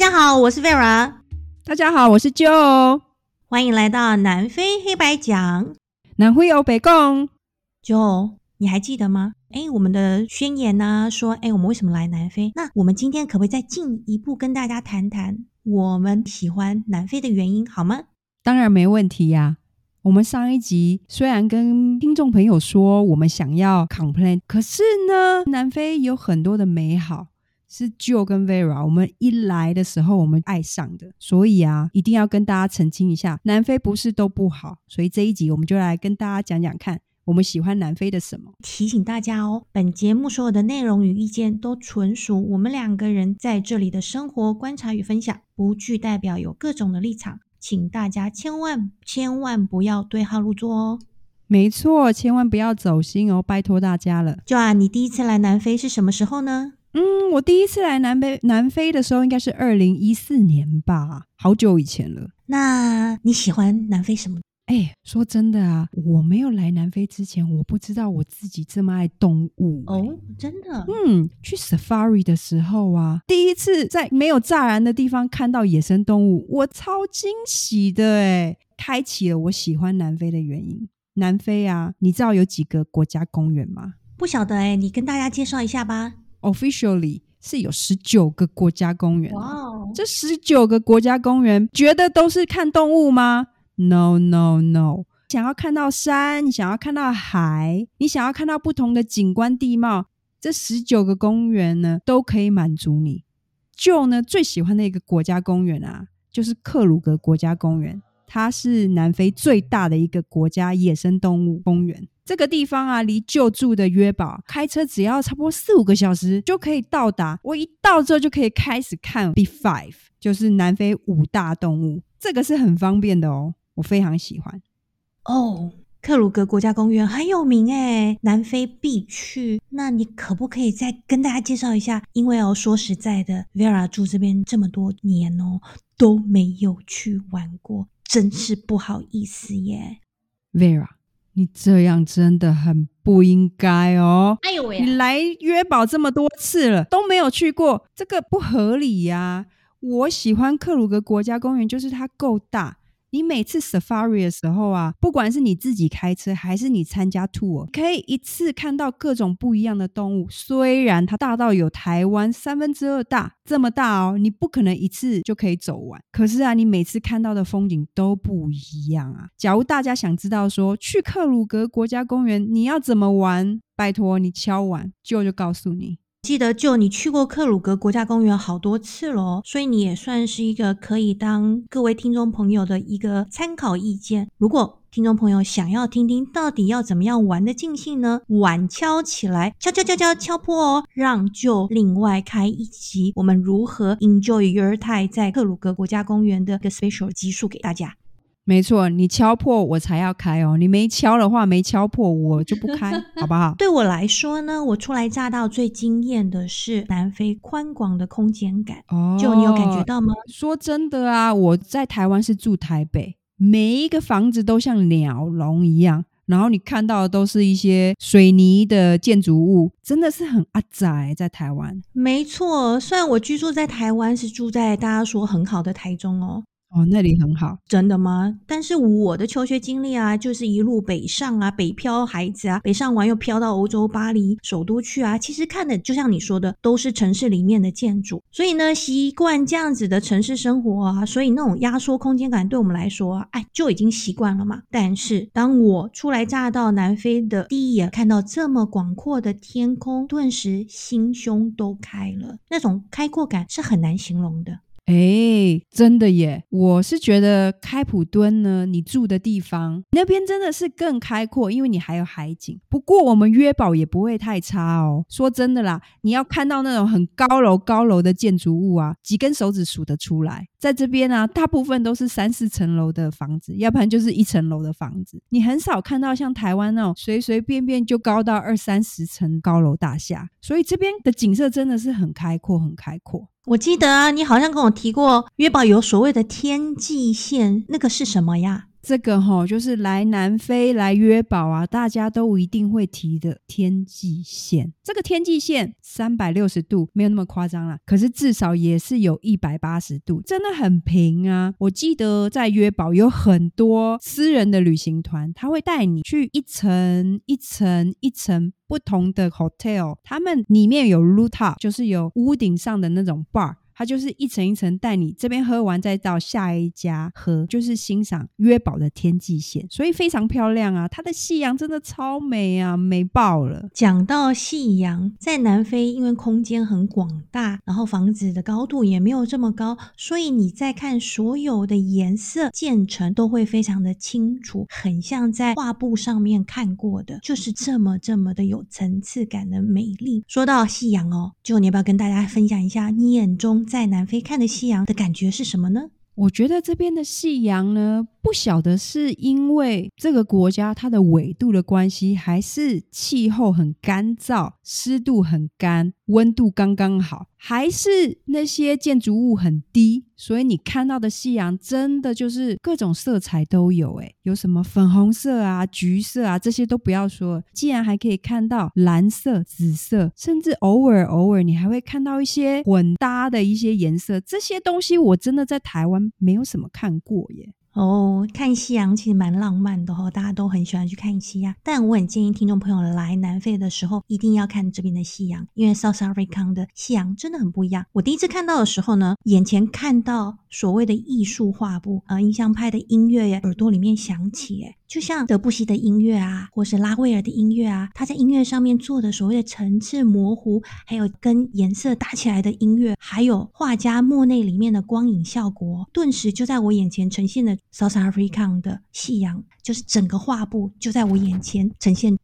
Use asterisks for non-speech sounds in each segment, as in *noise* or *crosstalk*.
家好，我是 Vera。大家好，我是 Joe。欢迎来到南非黑白讲。南非欧北共。Joe，你还记得吗？哎，我们的宣言呢、啊？说，哎，我们为什么来南非？那我们今天可不可以再进一步跟大家谈谈我们喜欢南非的原因，好吗？当然没问题呀、啊。我们上一集虽然跟听众朋友说我们想要 complain，可是呢，南非有很多的美好，是 Joe 跟 Vera 我们一来的时候我们爱上的，所以啊，一定要跟大家澄清一下，南非不是都不好。所以这一集我们就来跟大家讲讲看，我们喜欢南非的什么。提醒大家哦，本节目所有的内容与意见都纯属我们两个人在这里的生活观察与分享，不具代表有各种的立场。请大家千万千万不要对号入座哦！没错，千万不要走心哦，拜托大家了。就啊，你第一次来南非是什么时候呢？嗯，我第一次来南非南非的时候应该是二零一四年吧，好久以前了。那你喜欢南非什么？哎，说真的啊，我没有来南非之前，我不知道我自己这么爱动物哦，真的。嗯，去 Safari 的时候啊，第一次在没有栅栏的地方看到野生动物，我超惊喜的哎，开启了我喜欢南非的原因。南非啊，你知道有几个国家公园吗？不晓得哎，你跟大家介绍一下吧。Officially 是有十九个国家公园。哇哦，这十九个国家公园，觉得都是看动物吗？No no no！想要看到山，你想要看到海，你想要看到不同的景观地貌，这十九个公园呢都可以满足你。就呢最喜欢的一个国家公园啊，就是克鲁格国家公园，它是南非最大的一个国家野生动物公园。这个地方啊，离就住的约堡开车只要差不多四五个小时就可以到达。我一到这就可以开始看 B Five，就是南非五大动物，这个是很方便的哦。我非常喜欢哦，克鲁格国家公园很有名诶，南非必去。那你可不可以再跟大家介绍一下？因为哦，说实在的，Vera 住这边这么多年哦，都没有去玩过，真是不好意思耶。Vera，你这样真的很不应该哦。哎呦喂，你来约堡这么多次了，都没有去过，这个不合理呀。我喜欢克鲁格国家公园，就是它够大。你每次 Safari 的时候啊，不管是你自己开车还是你参加 tour，可以一次看到各种不一样的动物。虽然它大到有台湾三分之二大这么大哦，你不可能一次就可以走完。可是啊，你每次看到的风景都不一样啊。假如大家想知道说去克鲁格国家公园你要怎么玩，拜托你敲碗，Joe 就告诉你。记得就你去过克鲁格国家公园好多次了，所以你也算是一个可以当各位听众朋友的一个参考意见。如果听众朋友想要听听到底要怎么样玩得尽兴呢？碗敲起来，敲敲敲敲敲破哦，让就另外开一集，我们如何 enjoy your time 在克鲁格国家公园的一个 special 集数给大家。没错，你敲破我才要开哦。你没敲的话，没敲破我就不开，*laughs* 好不好？对我来说呢，我初来乍到最惊艳的是南非宽广的空间感。哦，就你有感觉到吗？说真的啊，我在台湾是住台北，每一个房子都像鸟笼一样，然后你看到的都是一些水泥的建筑物，真的是很阿宅在台湾。没错，虽然我居住在台湾，是住在大家说很好的台中哦。哦，那里很好，真的吗？但是我的求学经历啊，就是一路北上啊，北漂孩子啊，北上完又飘到欧洲巴黎首都去啊。其实看的就像你说的，都是城市里面的建筑，所以呢，习惯这样子的城市生活啊，所以那种压缩空间感对我们来说啊，哎，就已经习惯了嘛。但是当我初来乍到南非的第一眼，看到这么广阔的天空，顿时心胸都开了，那种开阔感是很难形容的。哎，真的耶！我是觉得开普敦呢，你住的地方那边真的是更开阔，因为你还有海景。不过我们约堡也不会太差哦。说真的啦，你要看到那种很高楼高楼的建筑物啊，几根手指数得出来。在这边啊，大部分都是三四层楼的房子，要不然就是一层楼的房子。你很少看到像台湾那种随随便便就高到二三十层高楼大厦。所以这边的景色真的是很开阔，很开阔。我记得啊，你好像跟我提过约堡有所谓的天际线，那个是什么呀？这个哈，就是来南非来约堡啊，大家都一定会提的天际线。这个天际线三百六十度没有那么夸张啦，可是至少也是有一百八十度，真的很平啊。我记得在约堡有很多私人的旅行团，他会带你去一层一层一层不同的 hotel，他们里面有 rooftop，就是有屋顶上的那种 bar。它就是一层一层带你这边喝完，再到下一家喝，就是欣赏约堡的天际线，所以非常漂亮啊！它的夕阳真的超美啊，美爆了。讲到夕阳，在南非因为空间很广大，然后房子的高度也没有这么高，所以你在看所有的颜色渐层都会非常的清楚，很像在画布上面看过的，就是这么这么的有层次感的美丽。说到夕阳哦，就你要不要跟大家分享一下你眼中？在南非看的夕阳的感觉是什么呢？我觉得这边的夕阳呢，不晓得是因为这个国家它的纬度的关系，还是气候很干燥，湿度很干，温度刚刚好，还是那些建筑物很低，所以你看到的夕阳真的就是各种色彩都有。诶，有什么粉红色啊、橘色啊，这些都不要说，竟然还可以看到蓝色、紫色，甚至偶尔偶尔你还会看到一些混搭的一些颜色。这些东西我真的在台湾没有什么看过耶。哦，看夕阳其实蛮浪漫的哦，大家都很喜欢去看夕阳。但我很建议听众朋友来南非的时候，一定要看这边的夕阳，因为 South Africa 的夕阳真的很不一样。我第一次看到的时候呢，眼前看到所谓的艺术画布，呃，印象派的音乐呀，耳朵里面响起，诶就像德布西的音乐啊，或是拉威尔的音乐啊，他在音乐上面做的所谓的层次模糊，还有跟颜色搭起来的音乐，还有画家莫内里面的光影效果，顿时就在我眼前呈现了 South Africa 的夕阳，就是整个画布就在我眼前呈现。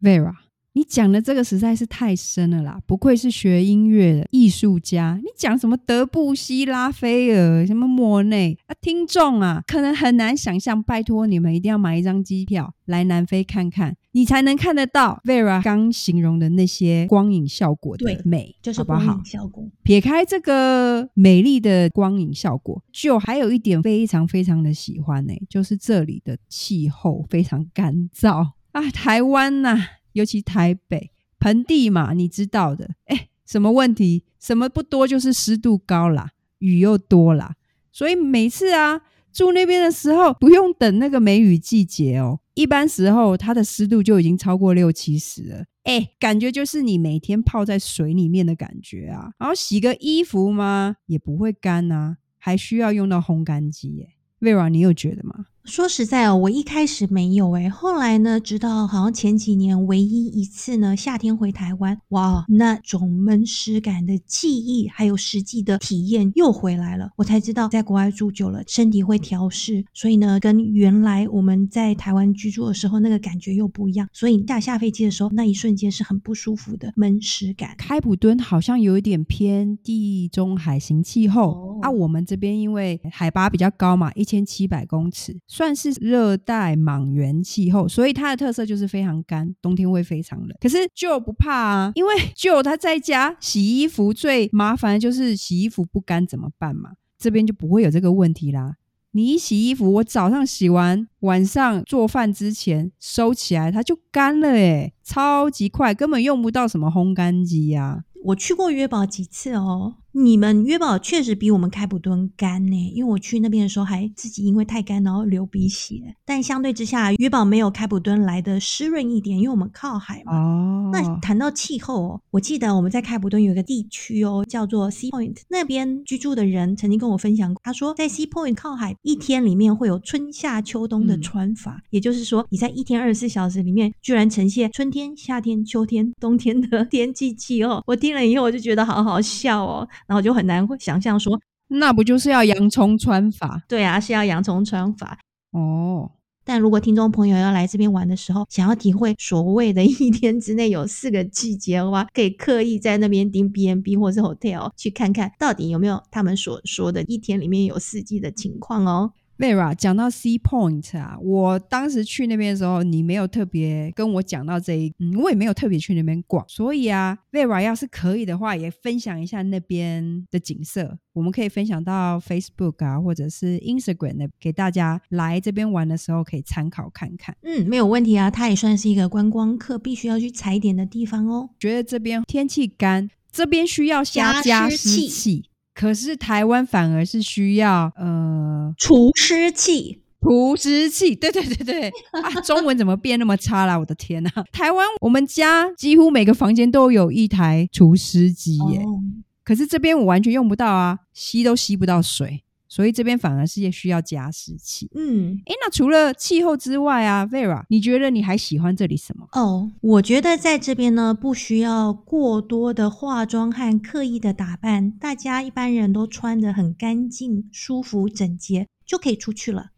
Vera。你讲的这个实在是太深了啦！不愧是学音乐的艺术家。你讲什么德布西、拉斐尔、什么莫内啊？听众啊，可能很难想象。拜托你们一定要买一张机票来南非看看，你才能看得到 Vera 刚形容的那些光影效果的美，就是光影效果。撇开这个美丽的光影效果，就还有一点非常非常的喜欢呢、欸，就是这里的气候非常干燥啊，台湾呐、啊。尤其台北盆地嘛，你知道的。哎，什么问题？什么不多，就是湿度高啦，雨又多啦。所以每次啊住那边的时候，不用等那个梅雨季节哦，一般时候它的湿度就已经超过六七十了。哎，感觉就是你每天泡在水里面的感觉啊。然后洗个衣服嘛，也不会干啊，还需要用到烘干机。耶，Vera，你有觉得吗？说实在哦，我一开始没有诶，后来呢，直到好像前几年唯一一次呢，夏天回台湾，哇，那种闷湿感的记忆还有实际的体验又回来了，我才知道在国外住久了，身体会调试，所以呢，跟原来我们在台湾居住的时候那个感觉又不一样，所以下下飞机的时候，那一瞬间是很不舒服的闷湿感。开普敦好像有一点偏地中海型气候，哦，啊，我们这边因为海拔比较高嘛，一千七百公尺。算是热带莽原气候，所以它的特色就是非常干，冬天会非常冷。可是就不怕啊，因为 *laughs* 就他在家洗衣服最麻烦的就是洗衣服不干怎么办嘛？这边就不会有这个问题啦。你一洗衣服，我早上洗完，晚上做饭之前收起来，它就干了诶，超级快，根本用不到什么烘干机呀。我去过约堡几次哦。你们约堡确实比我们开普敦干呢，因为我去那边的时候还自己因为太干然后流鼻血。但相对之下，约堡没有开普敦来的湿润一点，因为我们靠海嘛。哦。那谈到气候哦，我记得我们在开普敦有一个地区哦，叫做 Sea Point，那边居住的人曾经跟我分享过，他说在 Sea Point 靠海，一天里面会有春夏秋冬的穿法，嗯、也就是说你在一天二十四小时里面，居然呈现春天、夏天、秋天、冬天的 *laughs* 天气气候。我听了以后，我就觉得好好笑哦。然后就很难会想象说，那不就是要洋葱穿法？对啊，是要洋葱穿法哦。但如果听众朋友要来这边玩的时候，想要体会所谓的一天之内有四个季节的话，可以刻意在那边订 B&B 或是 hotel 去看看到底有没有他们所说的一天里面有四季的情况哦。Vera 讲到 C Point 啊，我当时去那边的时候，你没有特别跟我讲到这一，嗯，我也没有特别去那边逛，所以啊，Vera 要是可以的话，也分享一下那边的景色，我们可以分享到 Facebook 啊，或者是 Instagram 的，给大家来这边玩的时候可以参考看看。嗯，没有问题啊，它也算是一个观光客必须要去踩点的地方哦。觉得这边天气干，这边需要加加湿器。可是台湾反而是需要呃除湿器，除湿器，*laughs* 对对对对啊！中文怎么变那么差啦？我的天呐！台湾我们家几乎每个房间都有一台除湿机耶，哦、可是这边我完全用不到啊，吸都吸不到水。所以这边反而是也需要加湿器。嗯，诶，那除了气候之外啊，Vera，你觉得你还喜欢这里什么？哦，我觉得在这边呢，不需要过多的化妆和刻意的打扮，大家一般人都穿的很干净、舒服、整洁，就可以出去了。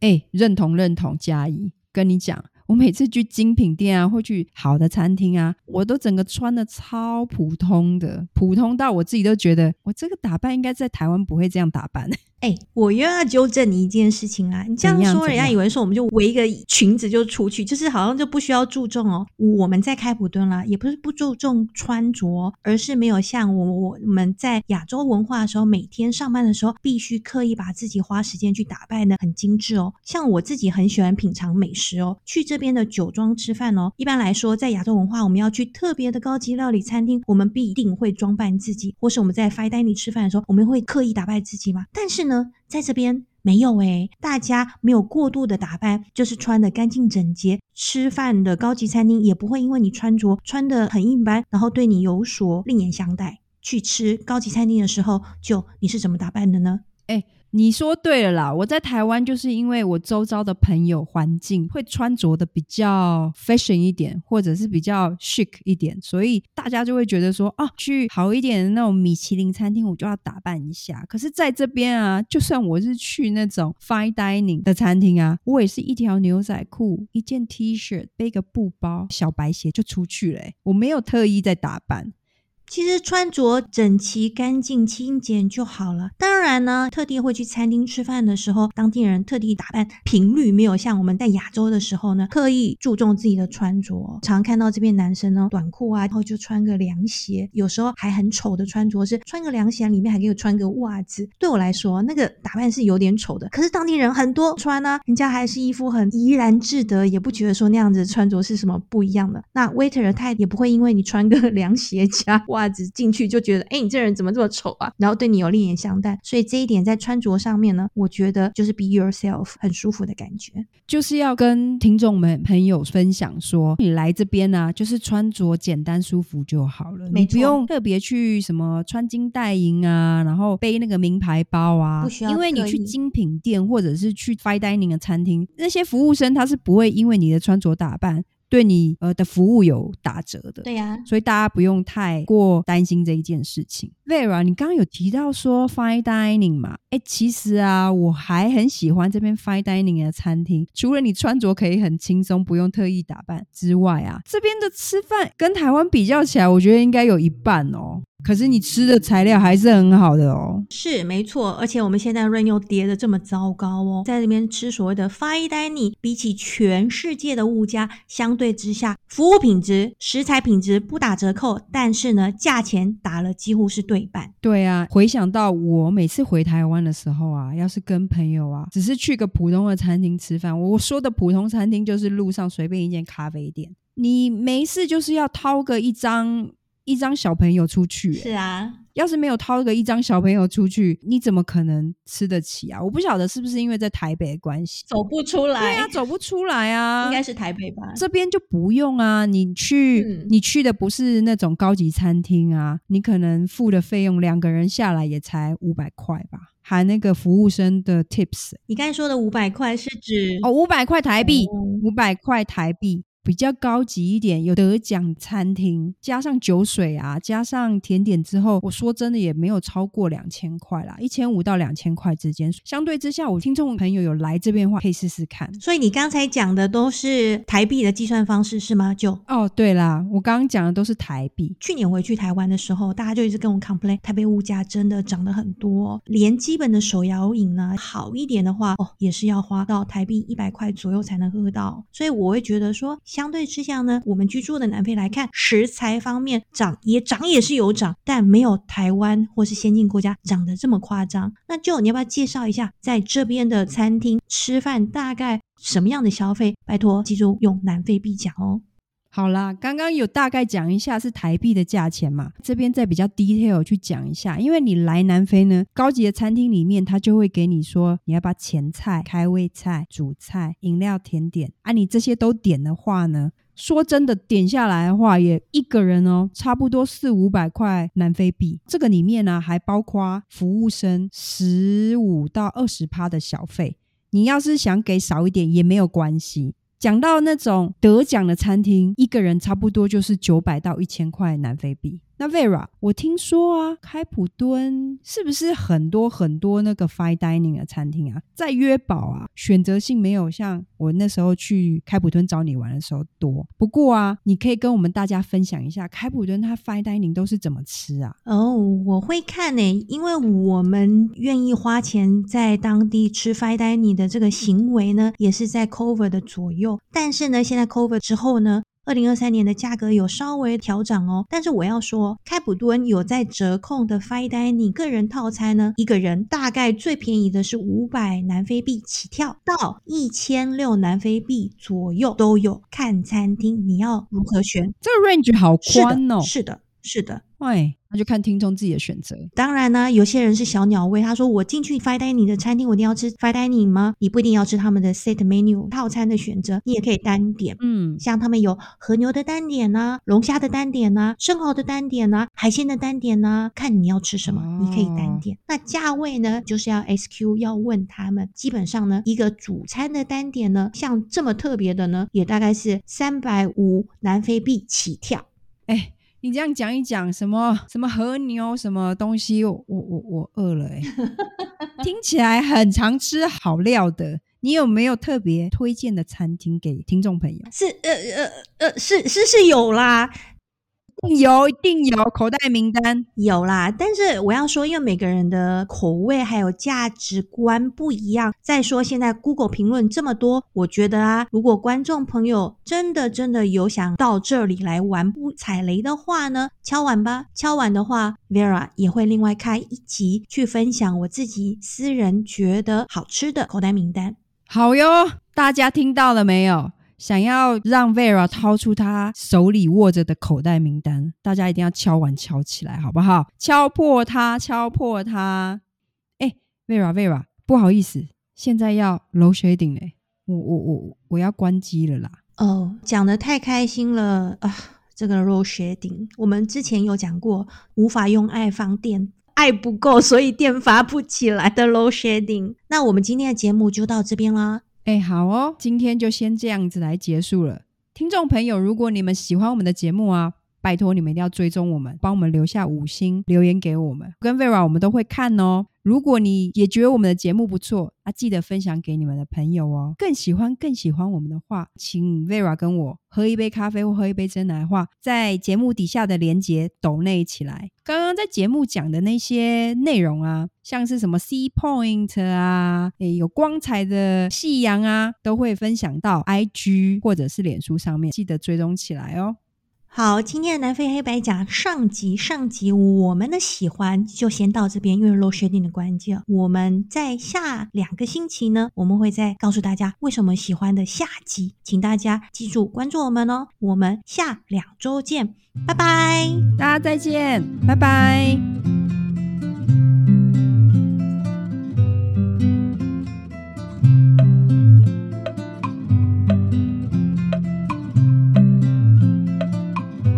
诶，认同认同，佳怡，跟你讲。我每次去精品店啊，或去好的餐厅啊，我都整个穿的超普通的，普通到我自己都觉得，我这个打扮应该在台湾不会这样打扮。*laughs* 哎、欸，我又要纠正你一件事情啦！你这样说，人家以为说我们就围一个裙子就出去，就是好像就不需要注重哦。我们在开普敦啦，也不是不注重穿着，而是没有像我我们在亚洲文化的时候，每天上班的时候必须刻意把自己花时间去打扮的很精致哦。像我自己很喜欢品尝美食哦，去这边的酒庄吃饭哦。一般来说，在亚洲文化，我们要去特别的高级料理餐厅，我们必定会装扮自己，或是我们在 fine dining 吃饭的时候，我们会刻意打扮自己吗？但是呢，在这边没有诶，大家没有过度的打扮，就是穿得干净整洁。吃饭的高级餐厅也不会因为你穿着穿得很一般，然后对你有所另眼相待。去吃高级餐厅的时候，就你是怎么打扮的呢？诶你说对了啦，我在台湾就是因为我周遭的朋友环境会穿着的比较 fashion 一点，或者是比较 chic 一点，所以大家就会觉得说，哦，去好一点的那种米其林餐厅，我就要打扮一下。可是在这边啊，就算我是去那种 fine dining 的餐厅啊，我也是一条牛仔裤、一件 T 恤、背个布包、小白鞋就出去了，我没有特意在打扮。其实穿着整齐、干净、清洁就好了。当然呢，特地会去餐厅吃饭的时候，当地人特地打扮频率没有像我们在亚洲的时候呢，刻意注重自己的穿着。常看到这边男生呢，短裤啊，然后就穿个凉鞋，有时候还很丑的穿着是穿个凉鞋里面还可以穿个袜子。对我来说，那个打扮是有点丑的。可是当地人很多穿呢、人家还是一副很怡然自得，也不觉得说那样子穿着是什么不一样的。那 waiter 的态度也不会因为你穿个 *laughs* 凉鞋加袜。袜子进去就觉得，哎，你这人怎么这么丑啊？然后对你有另眼相待，所以这一点在穿着上面呢，我觉得就是 be yourself，很舒服的感觉。就是要跟听众们朋友分享说，你来这边呢、啊，就是穿着简单舒服就好了，没，你不用特别去什么穿金戴银啊，然后背那个名牌包啊，不需要。因为你去精品店或者是去 fine dining 的餐厅，那些服务生他是不会因为你的穿着打扮。对你呃的服务有打折的，对呀、啊，所以大家不用太过担心这一件事情。Vera，你刚刚有提到说 fine dining 嘛？哎，其实啊，我还很喜欢这边 fine dining 的餐厅，除了你穿着可以很轻松，不用特意打扮之外啊，这边的吃饭跟台湾比较起来，我觉得应该有一半哦。可是你吃的材料还是很好的哦，是没错，而且我们现在 rent 又跌的这么糟糕哦，在这边吃所谓的 fine dining，比起全世界的物价，相对之下，服务品质、食材品质不打折扣，但是呢，价钱打了几乎是对半。对啊，回想到我每次回台湾的时候啊，要是跟朋友啊，只是去个普通的餐厅吃饭，我说的普通餐厅就是路上随便一间咖啡店，你没事就是要掏个一张。一张小朋友出去，是啊，要是没有掏个一张小朋友出去，你怎么可能吃得起啊？我不晓得是不是因为在台北的关系，走不出来。对啊，走不出来啊，应该是台北吧？这边就不用啊，你去，嗯、你去的不是那种高级餐厅啊，你可能付的费用两个人下来也才五百块吧，含那个服务生的 tips。你刚才说的五百块是指哦，五百块台币，五百块台币。比较高级一点，有得奖餐厅，加上酒水啊，加上甜点之后，我说真的也没有超过两千块啦，一千五到两千块之间。相对之下，我听众朋友有来这边的话，可以试试看。所以你刚才讲的都是台币的计算方式是吗？就哦，对啦，我刚刚讲的都是台币。去年回去台湾的时候，大家就一直跟我 complain，台北物价真的涨得很多，连基本的手摇饮呢，好一点的话，哦，也是要花到台币一百块左右才能喝到。所以我会觉得说。相对之下呢，我们居住的南非来看，食材方面涨也涨也是有涨，但没有台湾或是先进国家涨得这么夸张。那就你要不要介绍一下，在这边的餐厅吃饭大概什么样的消费？拜托，记住用南非币讲哦。好啦，刚刚有大概讲一下是台币的价钱嘛，这边再比较 detail 去讲一下，因为你来南非呢，高级的餐厅里面，他就会给你说，你要把前菜、开胃菜、主菜、饮料、甜点啊，你这些都点的话呢，说真的，点下来的话，也一个人哦，差不多四五百块南非币，这个里面呢，还包括服务生十五到二十趴的小费，你要是想给少一点也没有关系。讲到那种得奖的餐厅，一个人差不多就是九百到一千块南非币。那 Vera，我听说啊，开普敦是不是很多很多那个 fine dining 的餐厅啊？在约堡啊，选择性没有像我那时候去开普敦找你玩的时候多。不过啊，你可以跟我们大家分享一下开普敦它 fine dining 都是怎么吃啊？哦，我会看呢、因为我们愿意花钱在当地吃 fine dining 的这个行为呢，也是在 cover 的左右。但是呢，现在 cover 之后呢？二零二三年的价格有稍微调整哦，但是我要说，开普敦有在折扣的 Fine Dining 个人套餐呢，一个人大概最便宜的是五百南非币起跳，到一千六南非币左右都有。看餐厅你要如何选，这个 range 好宽哦，是的，是的，是的，喂。那就看听众自己的选择。当然呢，有些人是小鸟胃，他说我进去 Fine Dining 的餐厅，我一定要吃 Fine Dining 吗？你不一定要吃他们的 Set Menu 套餐的选择，你也可以单点。嗯，像他们有和牛的单点呐、啊，龙虾的单点呐、啊，生蚝的单点呐、啊，海鲜的单点呐、啊，看你要吃什么，哦、你可以单点。那价位呢，就是要 SQ 要问他们。基本上呢，一个主餐的单点呢，像这么特别的呢，也大概是三百五南非币起跳。哎。你这样讲一讲，什么什么和牛什么东西，我我我我饿了哎、欸，*laughs* 听起来很常吃好料的。你有没有特别推荐的餐厅给听众朋友？是呃呃呃，是是是有啦。有，一定有口袋名单有啦，但是我要说，因为每个人的口味还有价值观不一样。再说现在 Google 评论这么多，我觉得啊，如果观众朋友真的真的有想到这里来玩不踩雷的话呢，敲碗吧。敲碗的话，Vera 也会另外开一集去分享我自己私人觉得好吃的口袋名单。好哟，大家听到了没有？想要让 Vera 掏出他手里握着的口袋名单，大家一定要敲碗敲起来，好不好？敲破它，敲破它！哎，Vera，Vera，不好意思，现在要 load shedding 嘞，我我我我要关机了啦。哦，讲得太开心了啊！这个 load shedding，我们之前有讲过，无法用爱放电，爱不够，所以电发不起来的 load shedding。那我们今天的节目就到这边啦。哎，好哦，今天就先这样子来结束了。听众朋友，如果你们喜欢我们的节目啊，拜托你们一定要追踪我们，帮我们留下五星留言给我们，跟 Vera 我们都会看哦。如果你也觉得我们的节目不错啊，记得分享给你们的朋友哦。更喜欢更喜欢我们的话，请 Vera 跟我喝一杯咖啡或喝一杯珍奶的话，在节目底下的连结抖内起来。刚刚在节目讲的那些内容啊，像是什么 C Point 啊，诶，有光彩的夕阳啊，都会分享到 IG 或者是脸书上面，记得追踪起来哦。好，今天的南非黑白讲上集，上集我们的喜欢就先到这边，因为落雪定的关键，我们在下两个星期呢，我们会再告诉大家为什么喜欢的下集，请大家记住关注我们哦，我们下两周见，拜拜，大家再见，拜拜。